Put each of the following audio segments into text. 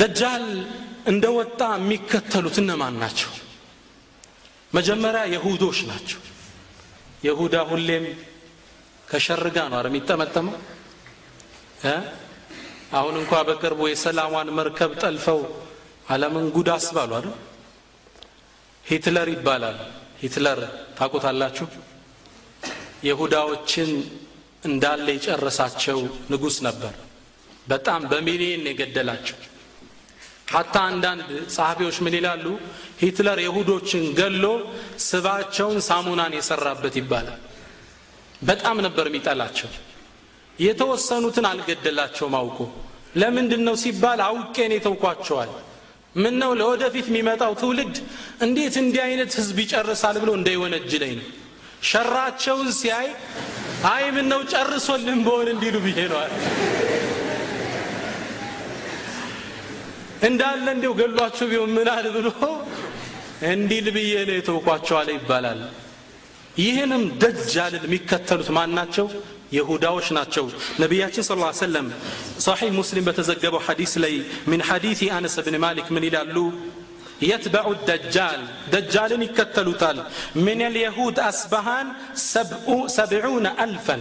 ደጃል እንደወጣ የሚከተሉት እነማን ናቸው? መጀመሪያ የሁዶች ናቸው። የሁዳ ሁሌም ከሸርጋ ነው አረ የሚጠመጠመው? አሁን እንኳ በቅርቡ የሰላሟን መርከብ ጠልፈው አለምን ጉድ አስባሉ አይደል? ሂትለር ይባላል። ሂትለር ታቁታላችሁ የሁዳዎችን እንዳለ የጨረሳቸው ንጉስ ነበር። በጣም በሚሊየን የገደላቸው ሀታ አንዳንድ ጸሐፊዎች ምን ይላሉ? ሂትለር የሁዶችን ገሎ ስባቸውን ሳሙናን የሰራበት ይባላል። በጣም ነበር የሚጠላቸው። የተወሰኑትን አልገደላቸውም አውቆ። ለምንድን ነው ሲባል አውቄን የተውኳቸዋል ምን ነው ለወደፊት የሚመጣው ትውልድ እንዴት እንዲህ አይነት ህዝብ ይጨርሳል ብሎ እንዳይወነጅለኝ ነው። ሸራቸውን ሲያይ አይ ምን ነው ጨርሶልን በሆን እንዲሉ ብዬ ነዋል እንዳለ እንዲው ገሏቸው ቢሆን ምናል ብሎ እንዲል ብዬ ነው የተውኳቸዋለ ይባላል። ይህንም ደጃልን የሚከተሉት ማን ናቸው? የሁዳዎች ናቸው። ነቢያችን ስለ ሰለም ሰሒህ ሙስሊም በተዘገበው ሐዲስ ላይ ምን ሐዲስ አነስ ብን ማሊክ ምን ይላሉ? يتبع الدجال دجال يكتلوتال من اليهود أسبهان سبعون ألفا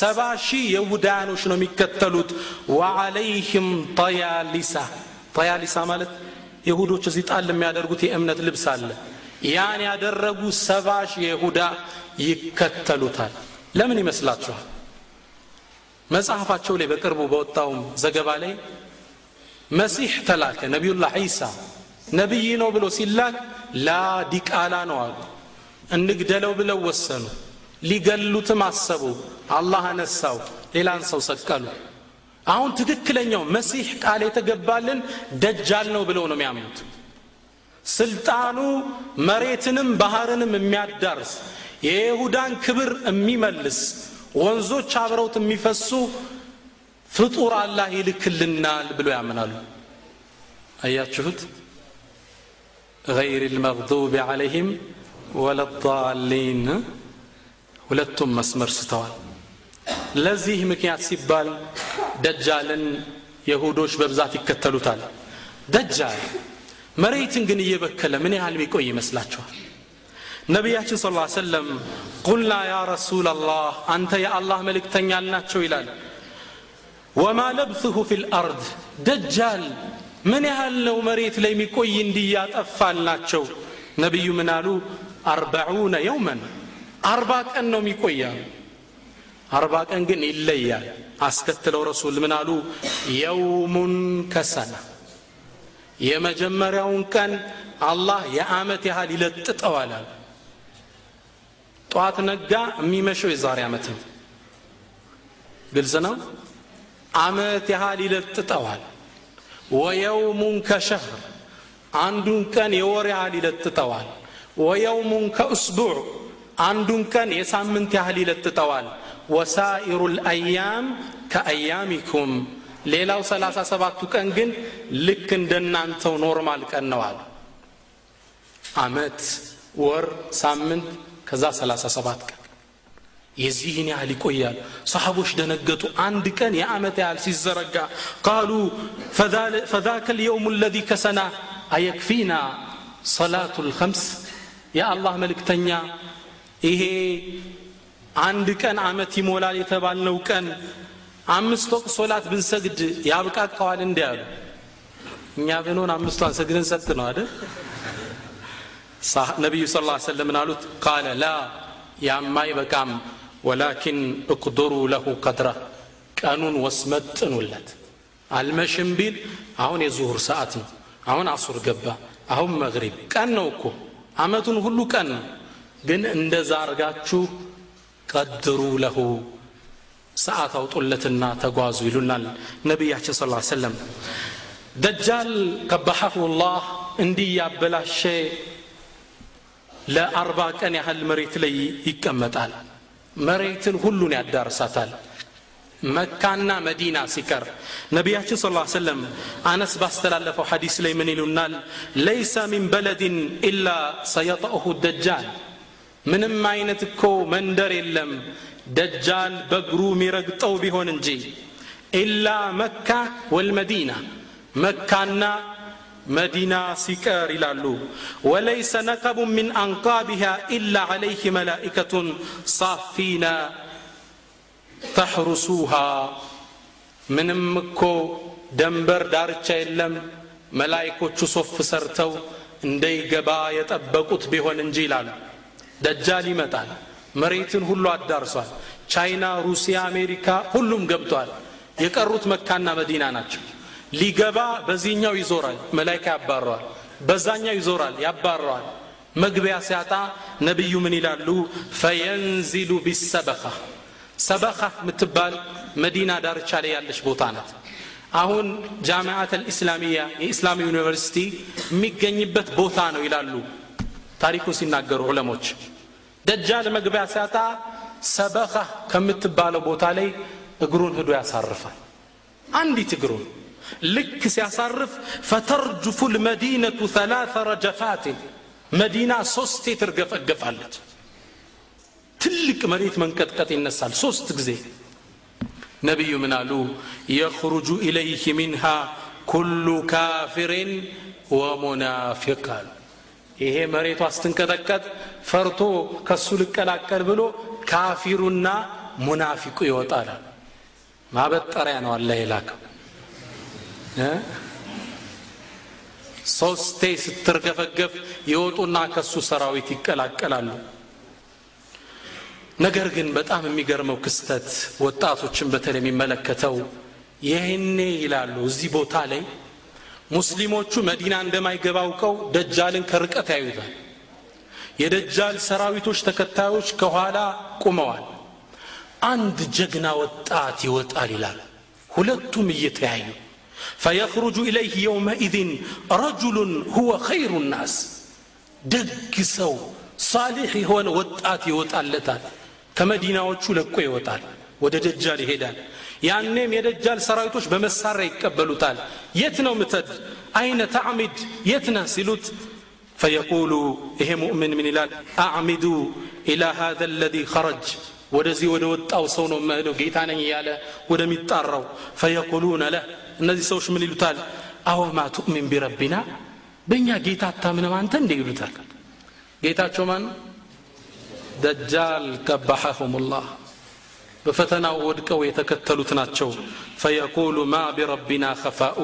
سباشي يهودان ነው የሚከተሉት وعليهم طيالسة ፓያሊሳ ማለት የሁዶች እዚህ ጣል የሚያደርጉት የእምነት ልብስ አለ። ያን ያደረጉ ሰባሽ ሺህ የሁዳ ይከተሉታል። ለምን ይመስላችኋል? መጽሐፋቸው ላይ በቅርቡ በወጣውም ዘገባ ላይ መሲህ ተላከ ነቢዩላህ ዒሳ ነቢይ ነው ብሎ ሲላክ ላ ዲቃላ ነው አሉ። እንግደለው ብለው ወሰኑ። ሊገሉትም አሰቡ። አላህ አነሳው። ሌላን ሰው ሰቀሉ። አሁን ትክክለኛው መሲሕ ቃል የተገባልን ደጃል ነው ብለው ነው የሚያምኑት ስልጣኑ መሬትንም ባህርንም የሚያዳርስ የይሁዳን ክብር የሚመልስ ወንዞች አብረውት የሚፈሱ ፍጡር አላህ ይልክልናል ብሎ ያምናሉ አያችሁት غير المغضوب عليهم ولا الضالين ሁለቱም መስመር ስተዋል ለዚህ ምክንያት ሲባል ደጃልን የሁዶች በብዛት ይከተሉታል። ደጃል መሬትን ግን እየበከለ ምን ያህል ቢቆይ ይመስላችኋል? ነቢያችን ስለ ሰለም ቁልና ያ ረሱል አላህ አንተ የአላህ መልእክተኛ አልናቸው ይላል። ወማ ለብትሁ ፊ ልአርድ ደጃል ምን ያህል ነው መሬት ላይ የሚቆይ እንዲያጠፋልናቸው ነቢዩ ምን አርበዑነ የውመን አርባ ቀን ነው የሚቆያሉ አርባ ቀን ግን ይለያል። አስከትለው ረሱል ምን አሉ? የውሙን ከሰና የመጀመሪያውን ቀን አላህ የአመት ያህል ይለጥጠዋል አሉ። ጠዋት ነጋ የሚመሸው የዛሬ ዓመት ነው። ግልጽ ነው? አመት ያህል ይለጥጠዋል። ወየውሙን ከሸህር አንዱን ቀን የወር ያህል ይለጥጠዋል። ወየውሙን ከእስቡዕ አንዱን ቀን የሳምንት ያህል ይለጥጠዋል ወሳኢሩ ልአያም ከአያሚኩም። ሌላው ሰላሳ ሰባቱ ቀን ግን ልክ እንደናንተው normal ቀን ነው አሉ። አመት ወር ሳምንት ከዛ ሰላሳ ሰባት ቀን። የዚህን ያህል ይቆያል። ሰሃቦች ደነገጡ። አንድ ቀን የአመት ያህል ሲዘረጋ قالوا فذاك اليوم الذي كسنة أيكفينا صلاة الخمس የአላህ መልእክተኛ ይሄ አንድ ቀን አመት ይሞላል የተባልነው ቀን አምስት ወቅት ሶላት ብንሰግድ ያብቃቃዋል እንዲ ያሉ እኛ ብንሆን አምስቷን ሰግደን ሰጥ ነው አይደል? ነቢዩ ስ ላ ሰለምን አሉት? ቃለ ላ ያማ አይበቃም ወላኪን እቅድሩ ለሁ ቀድራ ቀኑን ወስመጥኑለት። አልመሽም ቢል አሁን የዙሁር ሰዓት ነው አሁን አሱር ገባ አሁን መግሪብ። ቀን ነው እኮ አመቱን ሁሉ ቀን ነው። ግን እንደዛ አርጋችሁ ቀድሩ ለሁ ሰዓት አውጡለትና ተጓዙ ይሉናል ነቢያችን ስ ሰለም ደጃል ቀባሐሁ ላህ እንዲህ ያበላሸ ለአርባ ቀን ያህል መሬት ላይ ይቀመጣል። መሬትን ሁሉን ያዳርሳታል። መካና መዲና ሲቀር ነቢያችን ስለ ሰለም አነስ ባስተላለፈው ሐዲስ ላይ ምን ይሉናል? ለይሰ ሚን በለድን ኢላ ሰየጠእሁ ደጃል ምንም አይነት እኮ መንደር የለም። ደጃል በእግሩ የሚረግጠው ቢሆን እንጂ ኢላ መካ ወልመዲና መካና መዲና ሲቀር ይላሉ። ወለይሰ ነቀቡ ምን አንቃቢሃ ኢላ ዓለይህ መላኢከቱን ሳፊና ተሕሩሱሃ ምንም እኮ ደንበር ዳርቻ የለም። መላይኮቹ ሶፍ ሰርተው እንደይገባ የጠበቁት ቢሆን እንጂ ይላሉ ደጃል ይመጣል መሬትን ሁሉ አዳርሷል። ቻይና ሩሲያ አሜሪካ ሁሉም ገብቷል። የቀሩት መካና መዲና ናቸው። ሊገባ በዚህኛው ይዞራል መላይካ ያባረዋል። በዛኛው ይዞራል ያባረዋል። መግቢያ ሲያጣ ነቢዩ ምን ይላሉ? ፈየንዚሉ ቢሰበኻ። ሰበኻ የምትባል መዲና ዳርቻ ላይ ያለች ቦታ ናት። አሁን ጃሚዓት አልእስላሚያ የኢስላም ዩኒቨርሲቲ የሚገኝበት ቦታ ነው ይላሉ ታሪኩን ሲናገሩ ዑለሞች ደጃል መግቢያ ሲያጣ ሰበኻ ከምትባለው ቦታ ላይ እግሩን ሂዶ ያሳርፋል። አንዲት እግሩን ልክ ሲያሳርፍ ፈተርጅፉ ልመዲነቱ ሰላተ ረጀፋትን መዲና ሶስቴ ትርገፈገፋለች ትልቅ መሬት መንቀጥቀጥ ይነሳል። ሶስት ጊዜ ነቢዩ ምን አሉ? የኽሩጁ ኢለይህ ሚንሃ ኩሉ ካፊርን ወሙናፊቅ አሉ ይሄ መሬቷ ስትንቀጠቀጥ ፈርቶ ከሱ ልቀላቀል ብሎ ካፊሩና ሙናፊቁ ይወጣል ማበጠሪያ ነው አላ የላከው። ሶስቴ ስትርገፈገፍ ይወጡና ከሱ ሰራዊት ይቀላቀላሉ። ነገር ግን በጣም የሚገርመው ክስተት ወጣቶችን በተለይ የሚመለከተው ይህኔ ይላሉ እዚህ ቦታ ላይ ሙስሊሞቹ መዲና እንደማይገባ አውቀው ደጃልን ከርቀት ያዩታል። የደጃል ሰራዊቶች ተከታዮች ከኋላ ቁመዋል አንድ ጀግና ወጣት ይወጣል ይላል። ሁለቱም እየተያዩ ፈየኽሩጁ ኢለይህ የውመኢዝን ረጁሉን ሁወ ኸይሩ ናስ። ደግ ሰው ሳሊሕ የሆነ ወጣት ይወጣለታል። ከመዲናዎቹ ለቆ ይወጣል ወደ ደጃል ይሄዳል ያኔም የደጃል ሰራዊቶች በመሳሪያ ይቀበሉታል። የት ነው ምተድ አይነ ተዕሚድ የት ነህ ሲሉት ፈየቁሉ ይሄ ሙእምን ምን ይላል? አዕሚዱ ኢላ ሃذ ለذ ኸረጅ ወደዚህ ወደ ወጣው ሰው ነው መሄደው ጌታ ነኝ እያለ ወደሚጣራው ፈየቁሉነ ለህ። እነዚህ ሰዎች ምን ይሉታል? አወማ ቱእሚን ቢረቢና በእኛ ጌታ አታምንም አንተ እንደ ይሉታል። ጌታቸው ማን ደጃል ቀባሐሁም ላህ በፈተናው ወድቀው የተከተሉት ናቸው። ፈየቁሉ ማ ቢረቢና ኸፋኡ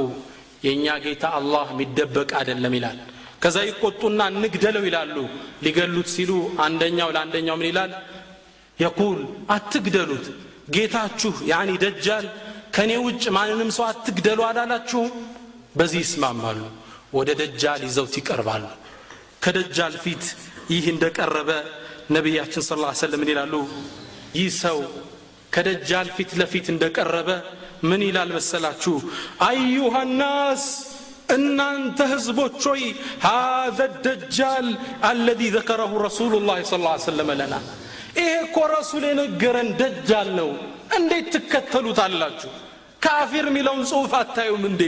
የእኛ ጌታ አላህ የሚደበቅ አይደለም ይላል። ከዛ ይቆጡና እንግደለው ይላሉ። ሊገሉት ሲሉ አንደኛው ለአንደኛው ምን ይላል? የቁል አትግደሉት። ጌታችሁ ያኒ ደጃል ከእኔ ውጭ ማንንም ሰው አትግደሉ አላላችሁም? በዚህ ይስማማሉ። ወደ ደጃል ይዘውት ይቀርባሉ። ከደጃል ፊት ይህ እንደቀረበ ነቢያችን ስ ላ ሰለም ይላሉ? ይህ ሰው ከደጃል ፊት ለፊት እንደቀረበ ምን ይላል መሰላችሁ? አዩሃ ናስ እናንተ ህዝቦች ሆይ ሃذ ደጃል አለዚ ዘከረሁ ረሱሉ ላ ስ ሰለም ለና. ይሄ እኮ ረሱል የነገረን ደጃል ነው። እንዴት ትከተሉታላችሁ? ካፊር የሚለውን ጽሑፍ አታዩም እንዴ?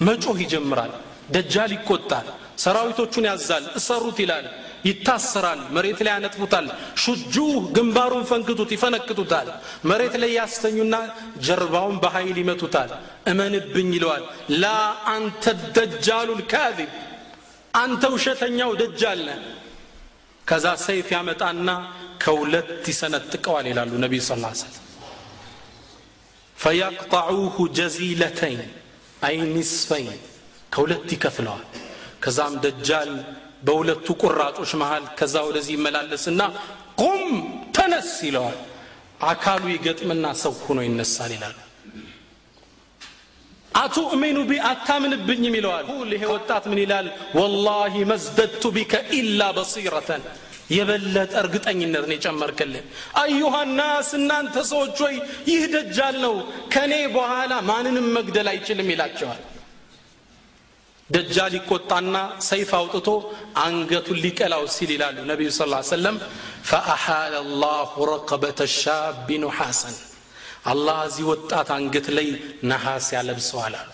መጮህ ይጀምራል። ደጃል ይቆጣል ሰራዊቶቹን ያዛል እሰሩት ይላል ይታሰራል መሬት ላይ ያነጥፉታል ሹጁህ ግንባሩን ፈንክቱት ይፈነክቱታል። መሬት ላይ ያስተኙና ጀርባውን በኃይል ይመቱታል። እመንብኝ ይለዋል ላ አንተ ደጃሉ ልካዚብ አንተ ውሸተኛው ደጃል ከዛ ሰይፍ ያመጣና ከሁለት ይሰነጥቀዋል ይላሉ ነቢዩ ስ ሰለም ፈየቅጠዑሁ ጀዚለተይን አይ ኒስፈይን ከሁለት ይከፍለዋል። ከዛም ደጃል በሁለቱ ቁራጮች መሃል ከዛ ወደዚህ ይመላለስና ቁም ተነስ ይለዋል። አካሉ ይገጥምና ሰው ሆኖ ይነሳል ይላሉ أتؤمن بي አታምንብኝም ይለዋል። ይሄ ወጣት ምን ይላል? والله ما ازددت بك إلا بصيرة። የበለጠ እርግጠኝነትን የጨመርክልን أيها الناس እናንተ ሰዎች ሆይ ይህ ደጃል ነው። ከእኔ በኋላ ማንንም መግደል አይችልም ይላቸዋል ደጃል ይቆጣና ሰይፍ አውጥቶ አንገቱን ሊቀላው ሲል ይላሉ ነቢዩ ስ ሰለም ፈአሓለ ላሁ ረቀበተ ሻቢ ኑሓሰን አላህ እዚህ ወጣት አንገት ላይ ነሐስ ያለብሰዋል አሉ።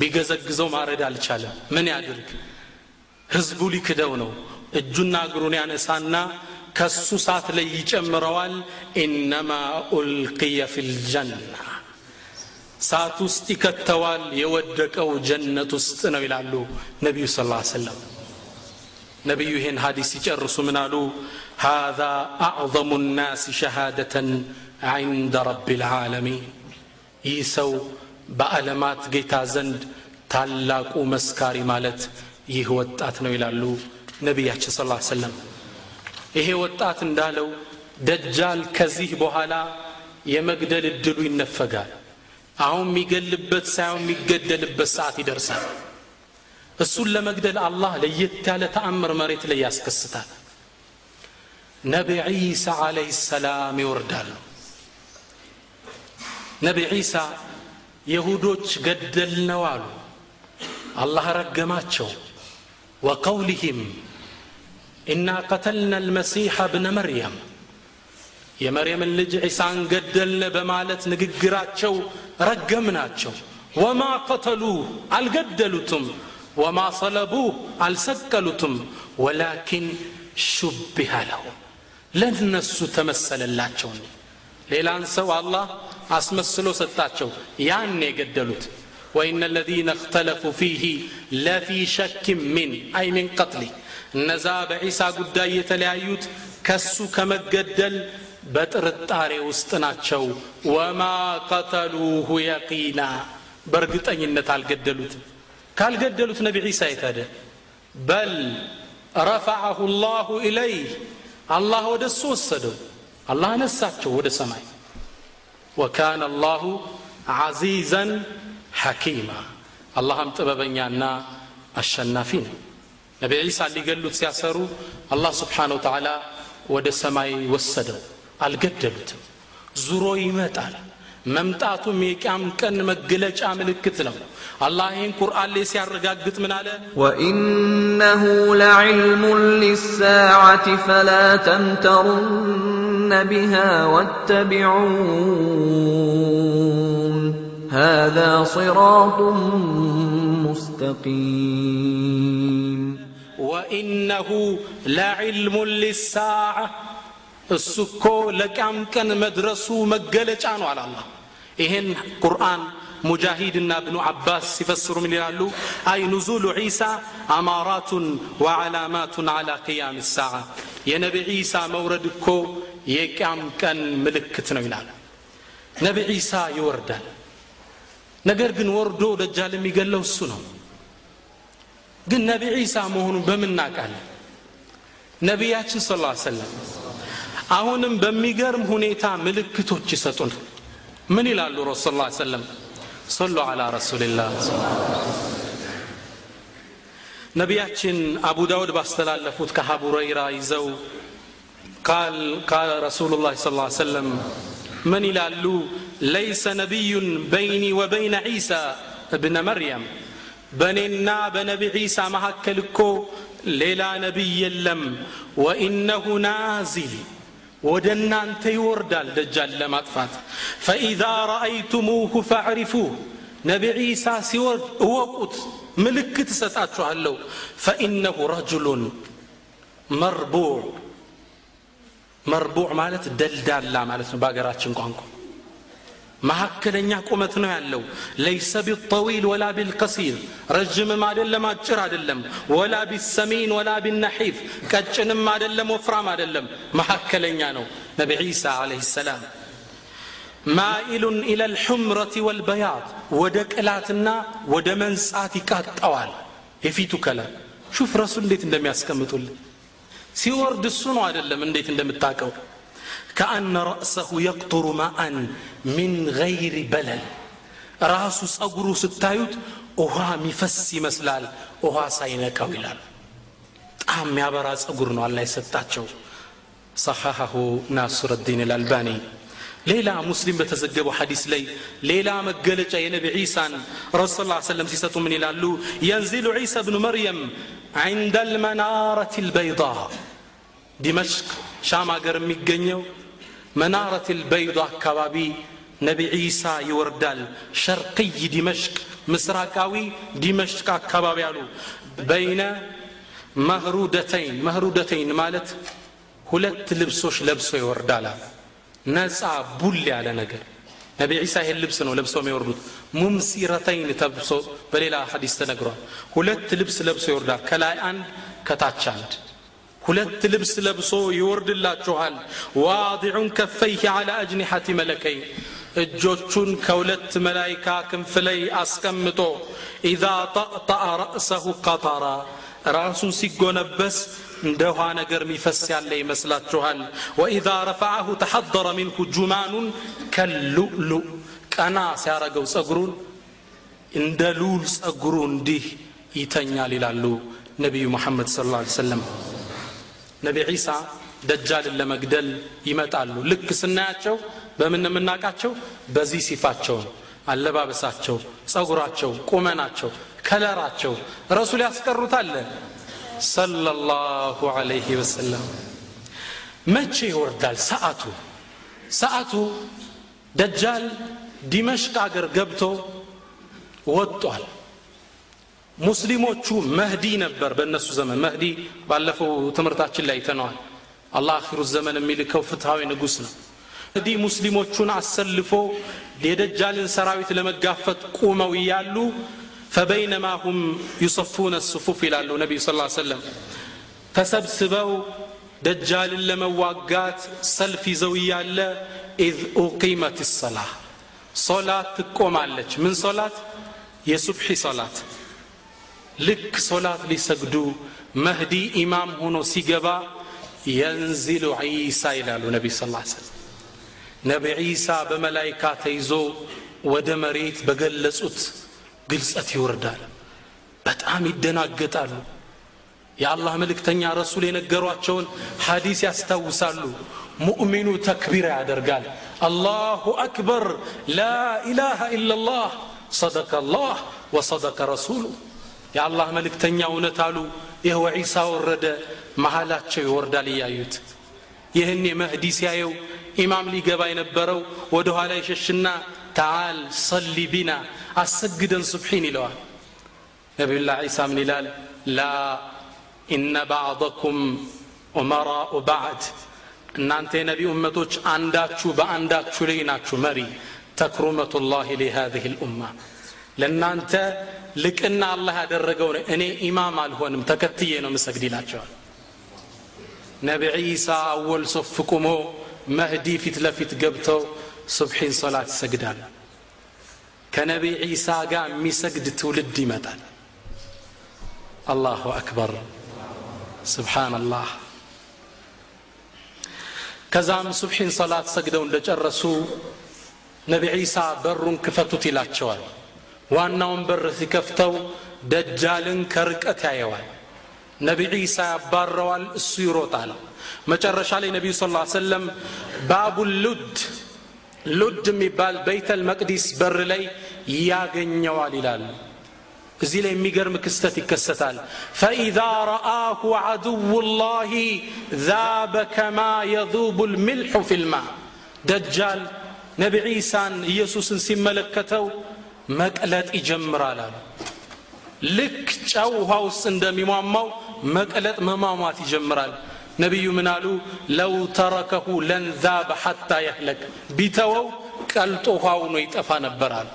ቢገዘግዘው ማረድ አልቻለም። ምን ያድርግ? ህዝቡ ሊክደው ነው። እጁና እግሩን ያነሳና ከሱ ሳት ላይ ይጨምረዋል። ኢነማ ኡልቅየ ፊ ልጀና ሳት ውስጥ ይከተዋል የወደቀው ጀነት ውስጥ ነው ይላሉ ነቢዩ ስ ሰለም ነቢዩ ይህን ሀዲስ ሲጨርሱ ምን አሉ هذا أعظم الناس شهادة عند رب العالمين ይህ ሰው በዓለማት ጌታ ዘንድ ታላቁ መስካሪ ማለት ይህ ወጣት ነው ይላሉ ነቢያችን ስ ሰለም ይሄ ወጣት እንዳለው ደጃል ከዚህ በኋላ የመግደል እድሉ ይነፈጋል አሁን የሚገልበት ሳይሆን የሚገደልበት ሰዓት ይደርሳል። እሱን ለመግደል አላህ ለየት ያለ ተአምር መሬት ላይ ያስከስታል። ነቢ ዒሳ ዓለይህ ሰላም ይወርዳሉ። ነቢ ዒሳ የሁዶች ገደል ነው አሉ። አላህ ረገማቸው። ወቀውሊህም ኢና ቀተልና አልመሲሐ ብነ መርየም የመርየምን ልጅ ዒሳን ገደልነ በማለት ንግግራቸው ረገምናቸው ወማ ቀተሉህ አልገደሉትም ወማ ሰለቡህ አልሰቀሉትም ወላኪን ሹቢሃ ለሁም ለእነሱ ተመሰለላቸው ሌላን ሰው አላህ አስመስሎ ሰጣቸው ያን የገደሉት ወኢነ الذين اختلفوا فيه لفي شك من أي من قتله እነዛ በዒሳ ጉዳይ የተለያዩት ከሱ ከመገደል በጥርጣሬ ውስጥ ናቸው። ወማ ቀተሉሁ የቂና። በእርግጠኝነት አልገደሉትም ካልገደሉት ነቢ ዒሳ የታደ በል ረፈዐሁ ላሁ ኢለይህ። አላህ ወደ እሱ ወሰደው። አላህ ነሳቸው ወደ ሰማይ። ወካነ አላሁ ዓዚዘን ሐኪማ። አላህም ጥበበኛና አሸናፊ ነው። ነቢ ዒሳ ሊገሉት ሲያሰሩ አላህ ስብሓን ወተዓላ ወደ ሰማይ ወሰደው አልገደሉትም ዙሮ ይመጣል መምጣቱም የቅያም ቀን መገለጫ ምልክት ነው አላህ ይህን ቁርአን ላይ ሲያረጋግጥ ምን አለ وإنه لعلم للساعة فلا تمترن بها واتبعون هذا صراط مستقيم ወኢነሁ ለዕልሙ ሊሳዓ እሱ እኮ ለቅያም ቀን መድረሱ መገለጫ ነው አለ አላህ። ይህን ቁርአን ሙጃሂድና እብኑ አባስ ሲፈስሩ ምን ይላሉ? አይ ኑዙሉ ዒሳ አማራቱን ወዓላማቱን አላ ቅያም ሳዓ የነቢ ዒሳ መውረድ እኮ የቅያም ቀን ምልክት ነው ይላል ነቢ ዒሳ ይወርዳል። ነገር ግን ወርዶ ደጃል የሚገለው እሱ ነው። ግን ነቢ ዒሳ መሆኑን በምን እናውቃለን? ነቢያችን ስ ሰለም አሁንም በሚገርም ሁኔታ ምልክቶች ይሰጡን። ምን ይላሉ ረሱ ስ ሰለም ሰሉ አላ ረሱልላህ ነቢያችን አቡ ዳውድ ባስተላለፉት ከአቡ ሁረይራ ይዘው ቃል ቃለ ረሱሉ ላ ስ ሰለም ምን ይላሉ? ለይሰ ነቢዩን በይኒ ወበይነ ዒሳ እብነ መርያም በእኔና በነቢ ዒሳ መካከል እኮ ሌላ ነቢይ የለም። ወኢነሁ ናዚል ወደ እናንተ ይወርዳል ደጃል ለማጥፋት። ፈኢዛ ረአይቱሙሁ ፈዕሪፉህ ነቢ ዒሳ ሲወርድ እወቁት ምልክት እሰጣችኋለሁ። فإنه رجل مربوع። مربوع ማለት ደልዳላ ማለት ነው በሀገራችን ቋንቋ መካከለኛ ቁመት ነው ያለው። ليس بالطويل ولا بالقصير። ረጅምም አደለም አጭር አደለም ولا بالسمين ولا بالنحيف። ቀጭንም አደለም ወፍራም አደለም መካከለኛ ነው ነቢ ዒሳ عليه السلام። مائل إلى الحمرة والبياض ወደ ቅላትና ወደ መንጻት ይቃጠዋል። የፊቱ color። شوف ረሱል እንዴት እንደሚያስቀምጡልን ሲወርድ እሱ ነው አደለም እንዴት እንደምታቀው ከአነ ረእሰሁ የቅጡሩ ማአን ሚን ገይሪ በለል ራሱ ጸጉሩ ስታዩት ውሃ የሚፈስ ይመስላል ውሃ ሳይነካው ይላል በጣም የሚያበራ ጸጉር ነው አላ የሰጣቸው ሰሐሐሁ ናስረዲን ልአልባኒ ሌላ ሙስሊም በተዘገበው ሐዲስ ላይ ሌላ መገለጫ የነቢ ዒሳን ረሱ ስ ሰለም ሲሰጡ ምን ይላሉ የንዚሉ ዒሳ ብኑ መርየም عند المنارة البيضاء ዲመሽቅ ሻም ሀገር የሚገኘው መናረት ልበይዶ አካባቢ ነቢ ዒሳ ይወርዳል። ሸርቅይ ዲመሽቅ ምስራቃዊ ዲመሽቅ አካባቢ አሉ። በይነ መህሩደተይን መህሩደተይን ማለት ሁለት ልብሶች ለብሶ ይወርዳል ነፃ ቡል ያለ ነገር። ነቢ ዒሳ ይሄን ልብስ ነው ለብሰው የሚወርዱት። ሙምሲረተይን ተብሶ በሌላ ሐዲስ ተነግሯል። ሁለት ልብስ ለብሶ ይወርዳል። ከላይ አንድ ከታች አንድ ሁለት ልብስ ለብሶ ይወርድላችኋል። ዋዲዑን ከፈይህ አላ አጅኒሐቲ መለከይን እጆቹን ከሁለት መላይካ ክንፍ ላይ አስቀምጦ ኢዛ ጠቅጠአ ረእሰሁ ቀጠራ። ራሱን ሲጎነበስ እንደ ውሃ ነገር የሚፈስ ያለ ይመስላችኋል። ወኢዛ ረፈዐሁ ተሐደረ ሚንሁ ጁማኑን ከሉእሉ ቀና ሲያረገው ጸጉሩን እንደ ሉል ጸጉሩ እንዲህ ይተኛል ይላሉ ነቢዩ ሙሐመድ ስለ ላ ሰለም ነቢ ዒሳ ደጃልን ለመግደል ይመጣሉ። ልክ ስናያቸው በምን የምናውቃቸው? በዚህ ሲፋቸው አለባበሳቸው ጸጉራቸው ቁመናቸው ከለራቸው ረሱል ያስቀሩታል ሰለላሁ ዐለይሂ ወሰለም። መቼ ይወርዳል ሰዓቱ? ሰዓቱ ደጃል ዲመሽቅ አገር ገብቶ ወጧል ሙስሊሞቹ መህዲ ነበር በእነሱ ዘመን። መህዲ ባለፈው ትምህርታችን ላይ ተነዋል አላህ አኪሩ ዘመን የሚልከው ፍትሐዊ ንጉሥ ነው። መህዲ ሙስሊሞቹን አሰልፎ የደጃልን ሰራዊት ለመጋፈጥ ቁመው እያሉ فبينما هم يصفون صفوف ይላሉ ነቢዩ ስ ሰለም ተሰብስበው ደጃልን ለመዋጋት ሰልፍ ይዘው እያለ إذ أقيمت الصلاة ሶላት ትቆማለች። ምን ሶላት? የሱብሒ ሶላት ልክ ሶላት ሊሰግዱ መህዲ ኢማም ሆኖ ሲገባ የንዚሉ ዒሳ ይላሉ ነቢ ስ ሰለም ነቢ ዒሳ በመላይካ ተይዞ ወደ መሬት በገለጹት ግልጸት ይወርዳል። በጣም ይደናገጣሉ። የአላህ መልእክተኛ ረሱል የነገሯቸውን ሐዲስ ያስታውሳሉ። ሙእሚኑ ተክቢራ ያደርጋል። አላሁ አክበር ላ ኢላሃ ኢላላህ ሰደቀ አላህ ወሰደቀ ረሱሉ የአላህ መልእክተኛ እውነት አሉ። ይህው ዒሳ ወረደ መሃላቸው ይወርዳል እያዩት። ይህን መህዲ ሲያየው ኢማም ሊገባ የነበረው ወደ ኋላ ይሸሽና ተዓል ሰሊ ቢና አሰግደን ሱብሒን ይለዋል። ነቢዩላህ ዒሳ ምን ይላል? ላ ኢነ ባዕضኩም ዑመራኡ ባዕድ እናንተ የነቢ እመቶች አንዳችሁ በአንዳችሁ ላይ ናችሁ መሪ። ተክሩመቱ ላህ ሊሃዚህ ልኡማ ለእናንተ ልቅና አላህ ያደረገው እኔ ኢማም አልሆንም ተከትዬ ነው ምሰግድ ይላቸዋል። ነቢ ዒሳ አወል ሶፍ ቁሞ መህዲ ፊት ለፊት ገብተው ሱብሒን ሶላት ይሰግዳል። ከነቢ ዒሳ ጋር የሚሰግድ ትውልድ ይመጣል። አላሁ አክበር። ስብሓንላህ ከዛም ሱብሒን ሰላት ሰግደው እንደጨረሱ ነቢ ዒሳ በሩን ክፈቱት ይላቸዋል ዋናውን በር ሲከፍተው ደጃልን ከርቀት ያየዋል። ነቢ ዒሳ ያባረዋል እሱ ይሮጣል። መጨረሻ ላይ ነቢዩ ስ ሰለም ባቡ ሉድ ሉድ የሚባል በይተል መቅዲስ በር ላይ ያገኘዋል ይላሉ። እዚህ ላይ የሚገርም ክስተት ይከሰታል። ፈኢዛ ረአሁ ዓድው ላህ ዛበ ከማ የذቡ ልምልሑ ፊልማ ደጃል ነቢ ዒሳን ኢየሱስን ሲመለከተው መቅለጥ ይጀምራል አሉ ልክ ጨው ውሃ ውስጥ እንደሚሟማው መቅለጥ መሟሟት ይጀምራል። ነቢዩ ምን አሉ? ለው ተረከሁ ለንዛበ ሐታ የህለክ ቢተወው ቀልጦ ውሃው ነው ይጠፋ አሉ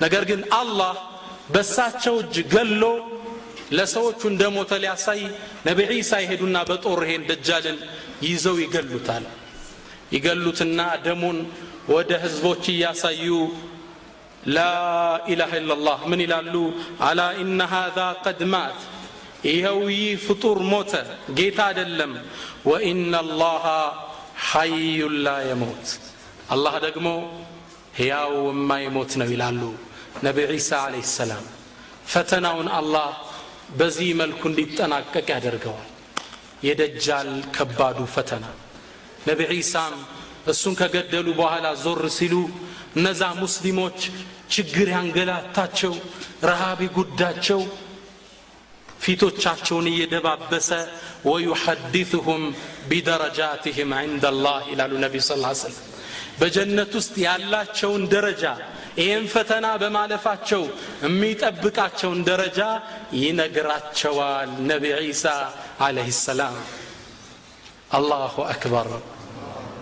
ነገር ግን አላህ በሳቸው እጅ ገሎ ለሰዎቹ እንደ ሞተ ሊያሳይ ነቢ ዒሳ ይሄዱና በጦር ይሄን ደጃልን ይዘው ይገሉታል። ይገሉትና ደሙን ወደ ህዝቦች እያሳዩ ላ ኢላሃ ኢላላህ ምን ይላሉ? አላ ኢነ ሃذا ቀድ ማት. ይኸው ይህ ፍጡር ሞተ። ጌታ አይደለም። ወኢነ አላህ ሐዩን ላ የሞት። አላህ ደግሞ ሕያው የማይሞት ነው ይላሉ ነቢ ዒሳ አለይሂ ሰላም። ፈተናውን አላህ በዚህ መልኩ እንዲጠናቀቅ ያደርገዋል። የደጃል ከባዱ ፈተና። ነቢ ዒሳም እሱን ከገደሉ በኋላ ዞር ሲሉ እነዛ ሙስሊሞች ችግር ያንገላታቸው ረሃብ ጉዳቸው ፊቶቻቸውን እየደባበሰ ወዩሐዲثሁም ቢደረጃትህም عند الله ይላሉ ነቢ ስ ስለም በጀነት ውስጥ ያላቸውን ደረጃ ይህን ፈተና በማለፋቸው የሚጠብቃቸውን ደረጃ ይነግራቸዋል ነቢ ዒሳ አለህ ሰላም አላሁ አክበር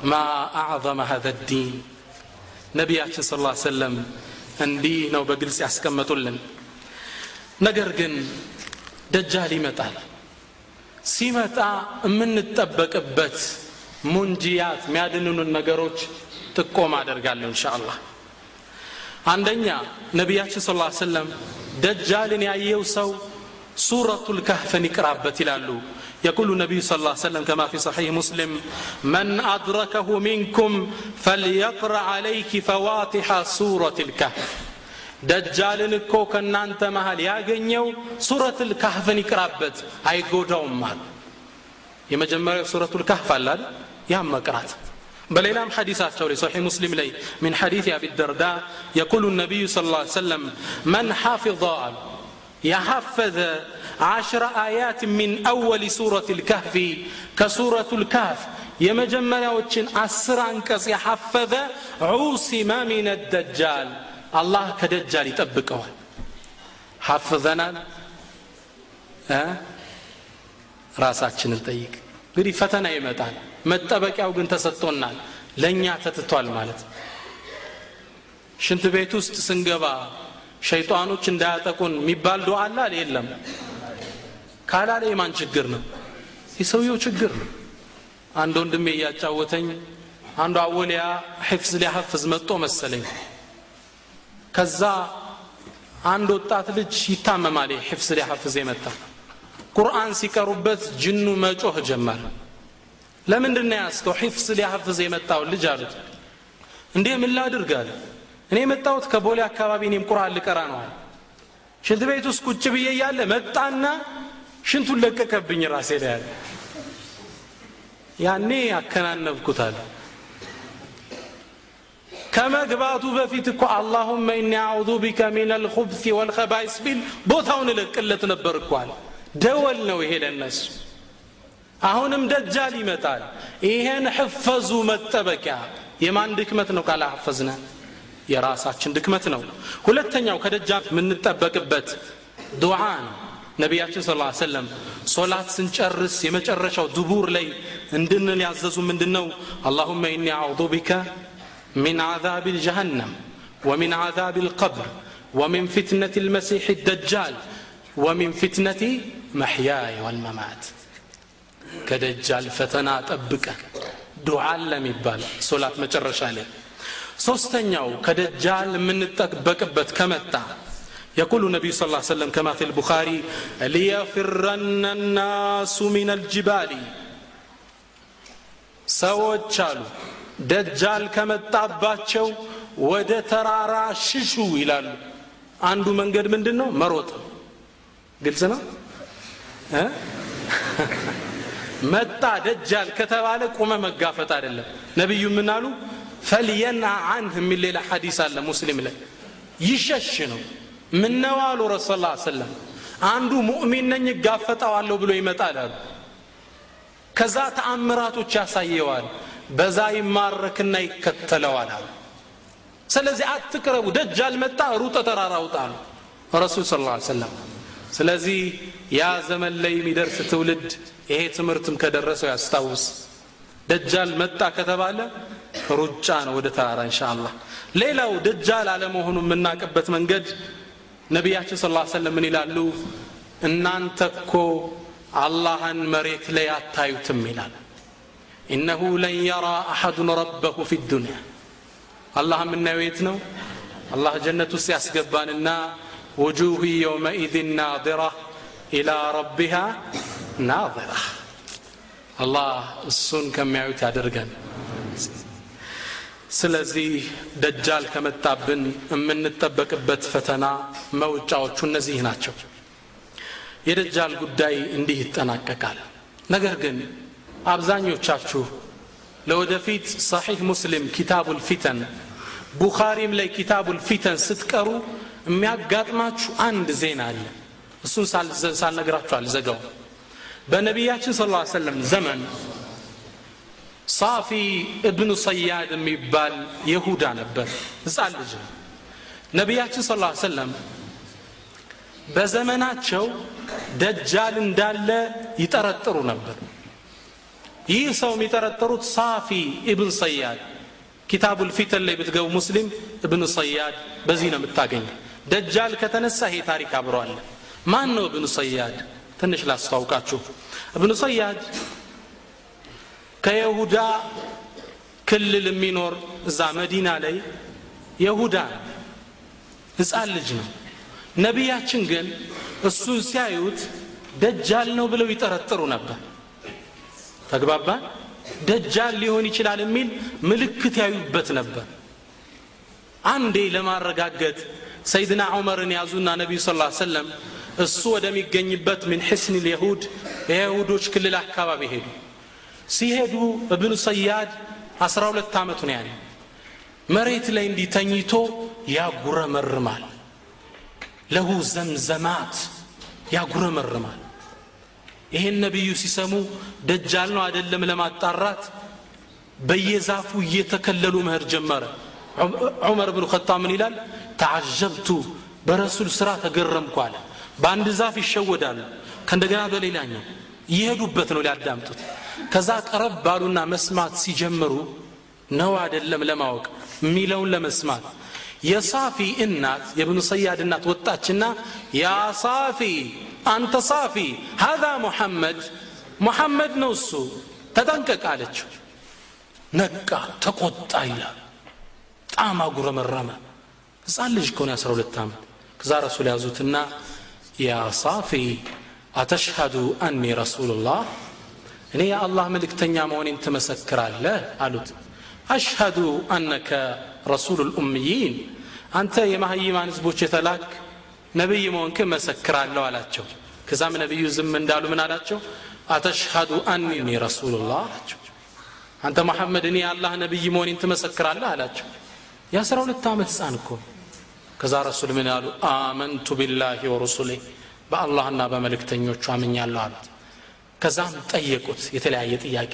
ما أعظم هذا الدين ነቢያችን ስ ላ ሰለም እንዲህ ነው በግልጽ ያስቀመጡልን። ነገር ግን ደጃል ይመጣል። ሲመጣ የምንጠበቅበት ሙንጂያት የሚያድንኑን ነገሮች ጥቆም አደርጋለሁ እንሻ አንደኛ ነቢያችን ስ ሰለም ደጃልን ያየው ሰው ሱረቱ ልካህፍን ይቅራበት ይላሉ يقول النبي صلى الله عليه وسلم كما في صحيح مسلم من أدركه منكم فليقرأ عليك فواتح سورة الكهف. ደጃልን እኮ ከእናንተ መሃል ያገኘው ሱረቱል ካህፍን ይቅራበት አይጎዳውም አሉ የመጀመሪያው ሱረቱል ካህፍ አላል ያም بل بليلام حديثات شوري صحيح مسلم لي من حديث أبي الدرداء يقول النبي صلى الله عليه وسلم من حافظ የሐፈዘ አሽረ አያት ሚን አወል ሱረት ልካህፊ ከሱረቱ ልካህፍ የመጀመሪያዎችን አስር አንቀጽ የሐፈዘ ዑሲመ ሚን ደጃል። አላህ ከደጃል ይጠብቀዋል። ሐፍዘናል። ራሳችንን ጠይቅ። እንግዲህ ፈተና ይመጣል። መጠበቂያው ግን ተሰጥቶናል። ለእኛ ተትቷል ማለት ሽንት ቤት ውስጥ ስንገባ ሸይጣኖች እንዳያጠቁን የሚባል ዱዓ አለ የለም። ካላለ የማን ችግር ነው? የሰውየው ችግር ነው። አንድ ወንድሜ እያጫወተኝ አንዱ አወሊያ ሕፍዝ ሊያሐፍዝ መጦ መሰለኝ። ከዛ አንድ ወጣት ልጅ ይታመማል ሕፍዝ ሊያሐፍዝ የመጣ። ቁርአን ሲቀሩበት ጅኑ መጮህ ጀመረ ለምንድን ነው ያስከው ሕፍዝ ሊያሐፍዝ የመጣውን ልጅ አሉት። እንዴ ምን ላድርግ አለ እኔ የመጣሁት ከቦሌ አካባቢ እኔም ቁርአን ልቀራ ነው ሽንት ቤት ውስጥ ቁጭ ብዬ እያለ መጣና ሽንቱን ለቀቀብኝ ራሴ ላይ ያለ ያኔ ያከናነብኩታል ከመግባቱ በፊት እኮ አላሁመ ኢኒ አዑዙ ቢከ ሚን አልኹብሲ ወልኸባይስ ቢል ቦታውን እለቅለት ነበር አለ። ደወል ነው ይሄ ለነሱ። አሁንም ደጃል ይመጣል። ይሄን ሕፈዙ መጠበቂያ። የማን ድክመት ነው ካላሐፈዝነ የራሳችን ድክመት ነው ሁለተኛው ከደጃል የምንጠበቅበት ዱዓ ነው ነቢያችን ስ ሰለም ሶላት ስንጨርስ የመጨረሻው ድቡር ላይ እንድንል ያዘዙ ምንድን ነው አላሁመ ኢኒ አዑዙ ቢከ من عذاب الجهنم ومن عذاب القبر ومن فتنة المسيح الدجال ومن فتنة محياي والممات كدجال فتنا طبك دعاء لم يبال صلاة مجرش عليه ሶስተኛው ከደጃል የምንጠበቅበት ከመጣ يقول النبي صلى الله عليه وسلم كما في البخاري ليفرن الناس من الجبال ሰዎች አሉ ደጃል ከመጣባቸው ወደ ተራራ ሽሹ ይላሉ አንዱ መንገድ ምንድን ነው መሮጥ ግልጽ ነው መጣ ደጃል ከተባለ ቁመ መጋፈጥ አይደለም ነቢዩ ምን አሉ ፈልየና አንህ የሚል ሌላ ሐዲስ አለ ሙስሊም ላይ። ይሸሽ ነው። ምነው አሉ ረሱ ሰለም አንዱ ሙእሚን ነኝ እጋፈጠዋለሁ ብሎ ይመጣል አሉ። ከዛ ተአምራቶች ያሳየዋል። በዛ ይማረክና ይከተለዋል አሉ። ስለዚህ አትቅረቡ ደጃል መጣ ሩጠ ተራራ ውጣሉ ረሱል ስ ሰለም ስለዚህ ያ ዘመን ላይ የሚደርስ ትውልድ ይሄ ትምህርትም ከደረሰው ያስታውስ። ደጃል መጣ ከተባለ ሩጫ ነው ወደ ተራራ እንሻ አላህ ሌላው ደጃል አለመሆኑ የምናውቅበት መንገድ ነቢያችን ስ ሰለም ምን ይላሉ? እናንተ እኮ አላህን መሬት ላይ አታዩትም ይላል። ኢነሁ ለን የራ አሐዱን ረበሁ ፊ ዱንያ። አላህ የምናየው የት ነው? አላህ ጀነት ውስጥ ያስገባንና ውጁህ የውመኢዝን ናظራ ኢላ ረቢሃ ናظራ አላህ እሱን ከሚያዩት ያደርገን ስለዚህ ደጃል ከመጣብን የምንጠበቅበት ፈተና መውጫዎቹ እነዚህ ናቸው። የደጃል ጉዳይ እንዲህ ይጠናቀቃል። ነገር ግን አብዛኞቻችሁ ለወደፊት ሰሒህ ሙስሊም ኪታቡል ፊተን ቡኻሪም ላይ ኪታቡል ፊተን ስትቀሩ የሚያጋጥማችሁ አንድ ዜና አለ። እሱን ሳልነግራችሁ አልዘጋው በነቢያችን ስ ሰለም ዘመን ሳፊ እብኑ ሰያድ የሚባል የሁዳ ነበር። ህፃን ልጅ ነቢያችን ስ ሰለም በዘመናቸው ደጃል እንዳለ ይጠረጥሩ ነበር። ይህ ሰው የሚጠረጠሩት ሳፊ ኢብን ሰያድ ኪታቡል ፊተን ላይ ብትገቡ ሙስሊም እብኑ ሰያድ በዚህ ነው የምታገኘው። ደጃል ከተነሳ ይሄ ታሪክ አብሯል ማን ነው እብኑ ሰያድ? ትንሽ ላስተዋውቃችሁ እብኑ ሰያድ ከይሁዳ ክልል የሚኖር እዛ መዲና ላይ የሁዳ ህፃን ልጅ ነው። ነቢያችን ግን እሱን ሲያዩት ደጃል ነው ብለው ይጠረጥሩ ነበር። ተግባባን? ደጃል ሊሆን ይችላል የሚል ምልክት ያዩበት ነበር። አንዴ ለማረጋገጥ ሰይድና ዑመርን ያዙና ነቢዩ ስ ሰለም እሱ ወደሚገኝበት ምን ሕስን ልየሁድ የይሁዶች ክልል አካባቢ ሄዱ ሲሄዱ እብኑ ሰያድ አስራ ሁለት ዓመቱ ነው ያለ መሬት ላይ እንዲተኝቶ ያጉረመርማል። ለሁ ዘምዘማት ያጉረመርማል። ይሄን ነቢዩ ሲሰሙ ደጃል ነው አይደለም ለማጣራት በየዛፉ እየተከለሉ መሄድ ጀመረ። ዑመር ብኑ ኸጣብ ምን ይላል? ተዓጀብቱ በረሱል ስራ ተገረምኩ አለ። በአንድ ዛፍ ይሸወዳሉ። ከእንደገና በሌላኛው እየሄዱበት ነው ሊያዳምጡት ከዛ ቀረብ ባሉና መስማት ሲጀምሩ ነው አይደለም ለማወቅ የሚለውን ለመስማት። የሳፊ እናት የብኑ ሰያድ እናት ወጣችና ያ ሳፊ አንተ ሳፊ ሀዛ ሙሐመድ ሙሐመድ ነው እሱ። ተጠንቀቅ አለችው። ነቃ ተቆጣ ይላል። በጣም አጉረመረመ። ህፃን ልጅ ከሆነ 12 ዓመት ከዛ ረሱል ያዙትና ያ ሳፊ አተሽሃዱ አኒ ረሱሉላህ እኔ የአላህ መልእክተኛ መሆኔን ትመሰክራለህ? አሉት። አሽሃዱ አነከ ረሱሉ ልኡምይን አንተ የማህይማን ህዝቦች የተላክ ነቢይ መሆንክ መሰክራለሁ አላቸው። ከዛም ነቢዩ ዝም እንዳሉ ምን አላቸው? አተሽሃዱ አኒ ረሱሉላህ አላቸው። አንተ መሐመድ እኔ የአላህ ነቢይ መሆኔን ትመሰክራለህ? አላቸው። የአስራ ሁለት ዓመት ህፃን እኮ ከዛ ረሱል ምን አሉ? አመንቱ ቢላሂ ወሩሱሌ በአላህና በመልእክተኞቹ አምኛለሁ አሉት ከዛም ጠየቁት የተለያየ ጥያቄ።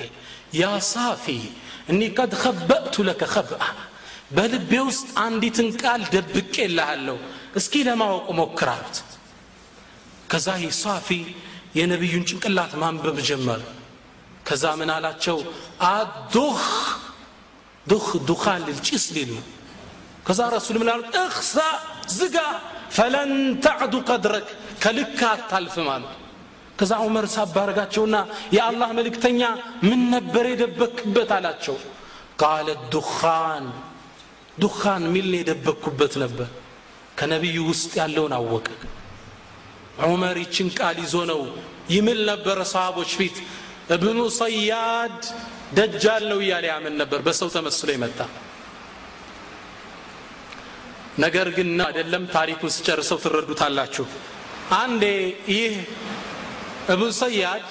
ያ ሳፊ እኒ ቀድ ከበእቱ ለከ ከብአ በልቤ ውስጥ አንዲትን ቃል ደብቄ ልሃለሁ እስኪ ለማወቅ ሞክራሉት ከዛ ይህ ሳፊ የነቢዩን ጭንቅላት ማንበብ ጀመረ ከዛ ምን አላቸው? አዱህ ዱህ ዱኻን ሊል ጭስ ሊል ነው። ከዛ ረሱል ምን አሉት? እክሳ ዝጋ ፈለን ተዕዱ ቀድረክ ከልክ አታልፍም አሉት ከዛ ዑመር ሳባረጋቸውና የአላህ መልእክተኛ ምን ነበር የደበክበት አላቸው? ቃለ ዱኻን ዱኻን ሚል የደበቅኩበት ነበር። ከነቢዩ ውስጥ ያለውን አወቀ። ዑመር ይችን ቃል ይዞ ነው ይምል ነበረ ሰሃቦች ፊት። እብኑ ሰያድ ደጃል ነው እያለ ያምን ነበር። በሰው ተመስሎ የመጣ ነገር ግን አይደለም? ታሪኩን ስጨርሰው ትረዱታላችሁ። አንዴ ይህ እብኑ ሰያድ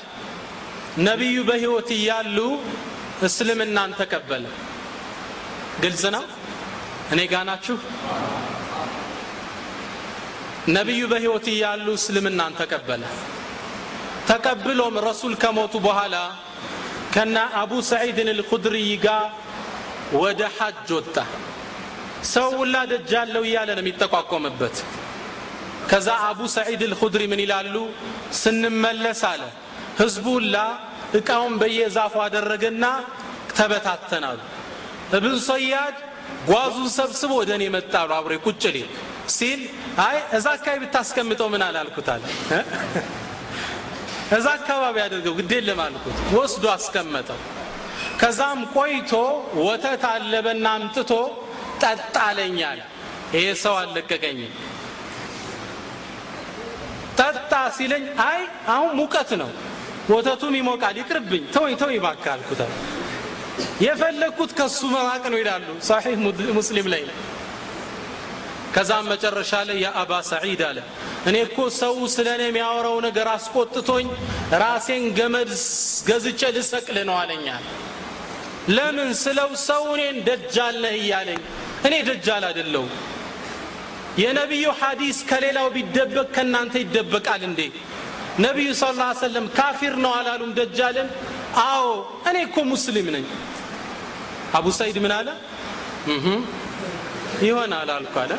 ነቢዩ በህይወት እያሉ እስልምናን ተቀበለ። ግልጽ ነው? እኔ ጋ ናችሁ? ነቢዩ በህይወት እያሉ እስልምናን ተቀበለ። ተቀብሎም ረሱል ከሞቱ በኋላ ከና አቡ ሰዒድን ልኹድርይ ጋር ወደ ሐጅ ወጣ። ሰው ሁላ ደጃለው እያለ ነው የሚጠቋቆምበት ከዛ አቡ ሰዒድ ልኹድሪ ምን ይላሉ? ስንመለስ አለ። ህዝቡ ሁላ እቃውን በየዛፉ አደረገና ተበታተናሉ። እብን ሰያድ ጓዙን ሰብስቦ ወደ እኔ መጣሉ አብሬ ቁጭ ሊል ሲል አይ እዛ አካባቢ ብታስቀምጠው ምን አላልኩታል እዛ አካባቢ አድርገው ግዴለም አልኩት። ወስዶ አስቀመጠው። ከዛም ቆይቶ ወተት አለበና አምጥቶ ጠጣለኛል ይሄ ሰው አልለቀቀኝም ጠጣ ሲለኝ አይ አሁን ሙቀት ነው ወተቱም ይሞቃል ይቅርብኝ ተወኝ ተወኝ ባካ አልኩታል የፈለግኩት ከሱ መራቅ ነው ይላሉ ሳሒህ ሙስሊም ላይ። ከዛም መጨረሻ ላይ የአባ ሰዒድ አለ እኔ እኮ ሰው ስለ እኔ የሚያወራው ነገር አስቆጥቶኝ ራሴን ገመድ ገዝቼ ልሰቅል ነው አለኛል ለምን ስለው ሰው እኔን ደጃል እያለኝ? እኔ ደጃል አይደለሁ የነቢዩ ሐዲስ ከሌላው ቢደበቅ ከእናንተ ይደበቃል እንዴ? ነቢዩ ስ ላ ሰለም ካፊር ነው አላሉም ደጃልን? አዎ እኔ እኮ ሙስሊም ነኝ። አቡ ሰይድ ምን አለ? ይሆናል አልኩ አለ።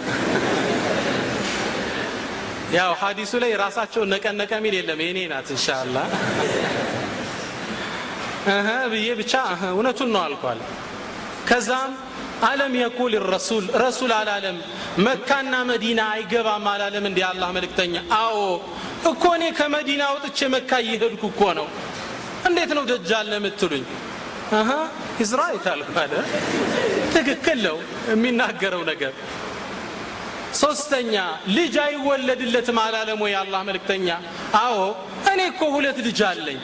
ያው ሀዲሱ ላይ ራሳቸውን ነቀነቀ ሚል የለም። የኔ ናት እንሻላ ብዬ ብቻ እውነቱን ነው አልኳል ከዛም አለም የቁል ረሱል ረሱል አላለም። መካና መዲና አይገባም አላለም እንዲ አላህ መልእክተኛ። አዎ። እኮ እኔ ከመዲና ወጥቼ መካ እየሄድኩ እኮ ነው። እንዴት ነው ደጃል ለምትሉኝ ኢዝራኤል አልኳለ ትክክል ነው የሚናገረው ነገር። ሶስተኛ ልጅ አይወለድለትም አላለም ወይ አላህ መልእክተኛ? አዎ። እኔ እኮ ሁለት ልጅ አለኝ።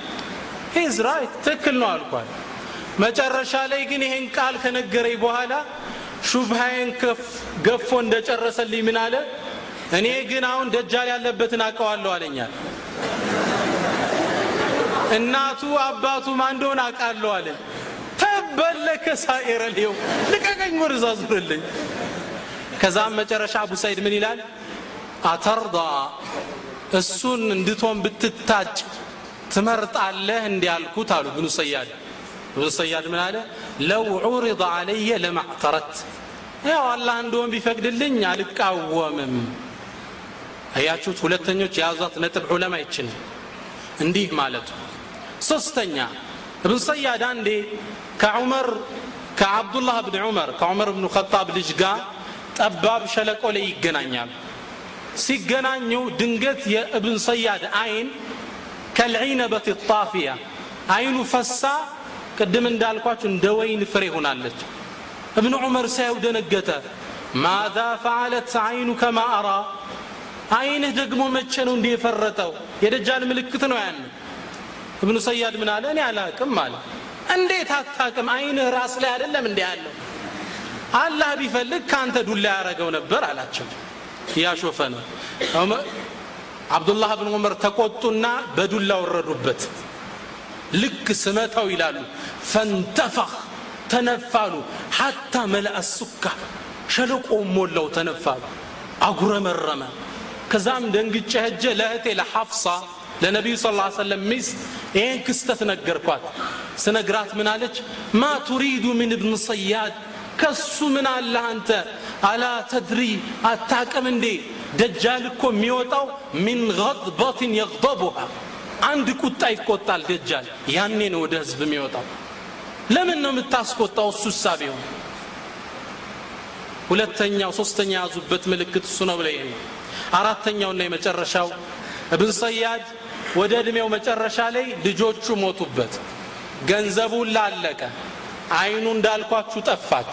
ኢዝራኤል ትክክል ነው አልኳል መጨረሻ ላይ ግን ይሄን ቃል ከነገረኝ በኋላ ሹብሃዬን ገፎ እንደጨረሰልኝ ምን አለ? እኔ ግን አሁን ደጃል ያለበትን አውቀዋለሁ አለኛል እናቱ አባቱ ማን እንደሆነ አለ። ተበለከ ሳኤረ ሊው ልቀቀኝ ወደዛ ዙርልኝ። ከዛም መጨረሻ አቡ ሰይድ ምን ይላል? አተርዳ እሱን እንድትሆን ብትታጭ ትመርጣለህ እንዲያልኩት አሉ ብኑ ሰያድ ብኑ ሰያድ ምን አለ? ለው ዑሪض አለየ ለማዕተረት ያው አላህ እንደሆን ቢፈቅድልኝ አልቃወምም። አያችሁት? ሁለተኞች የያዟት ነጥብ ዑለማ ይችላል እንዲህ ማለቱ። ሶስተኛ እብን ሰያድ አንዴ ከዑመር ከአብዱላህ ብን ዑመር ከዑመር ብኑ ኸጣብ ልጅ ጋር ጠባብ ሸለቆ ላይ ይገናኛሉ። ሲገናኙ ድንገት የእብን ሰያድ አይን ከልዒነበት ጣፊያ አይኑ ፈሳ ቅድም እንዳልኳችሁ እንደ ወይን ፍሬ ሆናለች። እብን ዑመር ሳየው ደነገተ ማዛ ፈዓለት አይኑ ከማ አራ አይንህ ደግሞ መቼ ነው እንዲህ የፈረጠው? የደጃል ምልክት ነው ያን። እብኑ ሰያድ ምን አለ? እኔ አላቅም አለ። እንዴት አታቅም? አይንህ ራስ ላይ አይደለም እንዲህ ያለው? አላህ ቢፈልግ ከአንተ ዱላ ያረገው ነበር አላቸው። እያሾፈ ነው። አብዱላህ ብን ዑመር ተቆጡና በዱላ ወረዱበት። ልክ ስመታው ይላሉ ፈንተፋህ ተነፋሉ። ሐታ መልአ ሱካ ሸለቆ ሞላው ተነፋሉ። አጉረመረመ። ከዛም ደንግጬ ሄጀ ለእህቴ ለሐፍሳ ለነቢዩ ስ ሰለም ሚስት ይህን ክስተት ነገርኳት። ስነግራት ምን አለች? ማ ቱሪዱ ምን እብን ሰያድ ከሱ ምን አለ አንተ? አላ ተድሪ አታቅም እንዴ? ደጃል እኮ የሚወጣው ሚን ገضበትን የግضቡሃ አንድ ቁጣ ይቆጣል ደጃል። ያኔ ነው ወደ ህዝብ የሚወጣው ለምን ነው የምታስቆጣው? እሱ ሳቢሆን ሁለተኛው ሶስተኛ ያዙበት ምልክት እሱ ነው ብለ ነው። አራተኛውና የመጨረሻው እብን ሰያድ ወደ ዕድሜው መጨረሻ ላይ ልጆቹ ሞቱበት። ገንዘቡን ላለቀ። አይኑ እንዳልኳችሁ ጠፋች።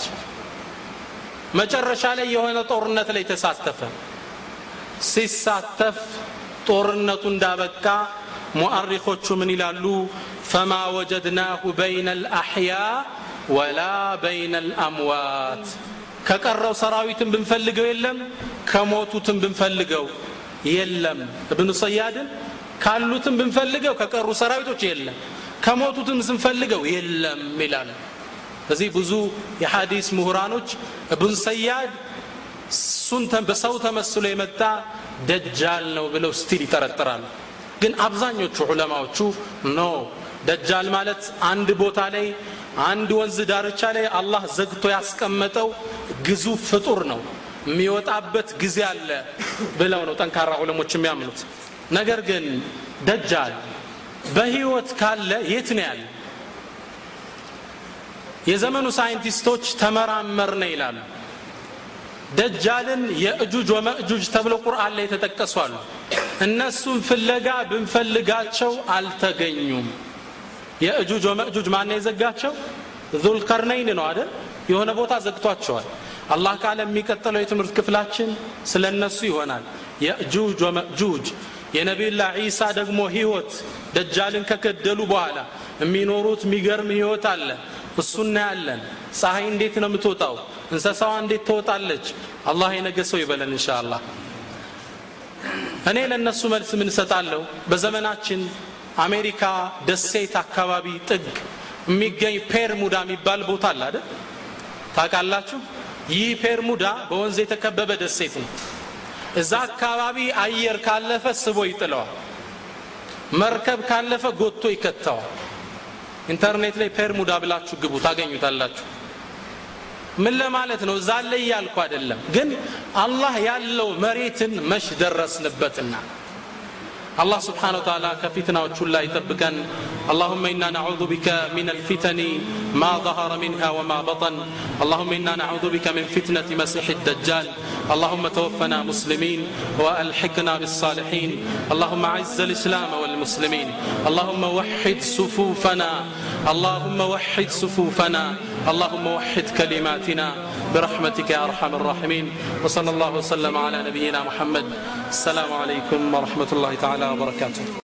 መጨረሻ ላይ የሆነ ጦርነት ላይ ተሳተፈ። ሲሳተፍ ጦርነቱ እንዳበቃ ሙአሪኮቹ ምን ይላሉ ፈማ ወጀድናሁ በይነ ልአሕያ ወላ በይነ ልአምዋት ከቀረው ሰራዊትን ብንፈልገው የለም ከሞቱትን ብንፈልገው የለም። እብኑ ሰያድን ካሉትም ብንፈልገው ከቀሩ ሰራዊቶች የለም ከሞቱትም ስንፈልገው የለም ይላሉ እዚህ ብዙ የሐዲስ ምሁራኖች እብን ሰያድ እሱን በሰው ተመስሎ የመጣ ደጃል ነው ብለው still ይጠረጥራሉ። ግን አብዛኞቹ ዑለማዎቹ no ደጃል ማለት አንድ ቦታ ላይ አንድ ወንዝ ዳርቻ ላይ አላህ ዘግቶ ያስቀመጠው ግዙፍ ፍጡር ነው። የሚወጣበት ጊዜ አለ ብለው ነው ጠንካራ ዑለሞች የሚያምኑት። ነገር ግን ደጃል በህይወት ካለ የት ነው ያለ የዘመኑ ሳይንቲስቶች ተመራመርነ ይላሉ። ደጃልን የእጁጅ ወመእጁጅ ተብለው ቁርአን ላይ የተጠቀሱ አሉ እነሱም ፍለጋ ብንፈልጋቸው አልተገኙም የእጁጅ ወመእጁጅ ማን የዘጋቸው? ዙልቀርነይን ነው አይደል? የሆነ ቦታ ዘግቷቸዋል። አላህ ካለ የሚቀጥለው የትምህርት ክፍላችን ስለ እነሱ ይሆናል። የእጁጅ ወመእጁጅ። የነቢዩላህ ዒሳ ደግሞ ህይወት ደጃልን ከገደሉ በኋላ የሚኖሩት የሚገርም ህይወት አለ። እሱ እናያለን። ፀሐይ እንዴት ነው የምትወጣው? እንስሳዋ እንዴት ትወጣለች? አላህ የነገ ሰው ይበለን እንሻ እኔ ለእነሱ መልስ ምን እሰጣለሁ? በዘመናችን አሜሪካ ደሴት አካባቢ ጥግ የሚገኝ ፔርሙዳ የሚባል ቦታ አለ አይደል? ታውቃላችሁ? ይህ ፔርሙዳ በወንዝ የተከበበ ደሴት ነው። እዛ አካባቢ አየር ካለፈ ስቦ ይጥለዋል። መርከብ ካለፈ ጎቶ ይከተዋል። ኢንተርኔት ላይ ፔርሙዳ ብላችሁ ግቡ ታገኙታላችሁ። ምን ለማለት ነው? እዛ ላይ እያልኩ አይደለም። ግን አላህ ያለው መሬትን መሽ ደረስንበትና الله سبحانه وتعالى كفتنا وتشلا يتبكن اللهم إنا نعوذ بك من الفتن ما ظهر منها وما بطن. اللهم إنا نعوذ بك من فتنة مسيح الدجال. اللهم توفنا مسلمين وألحقنا بالصالحين. اللهم أعز الإسلام والمسلمين. اللهم وحد صفوفنا. اللهم وحد صفوفنا. اللهم وحد كلماتنا برحمتك يا أرحم الراحمين. وصلى الله وسلم على نبينا محمد. السلام عليكم ورحمة الله تعالى وبركاته.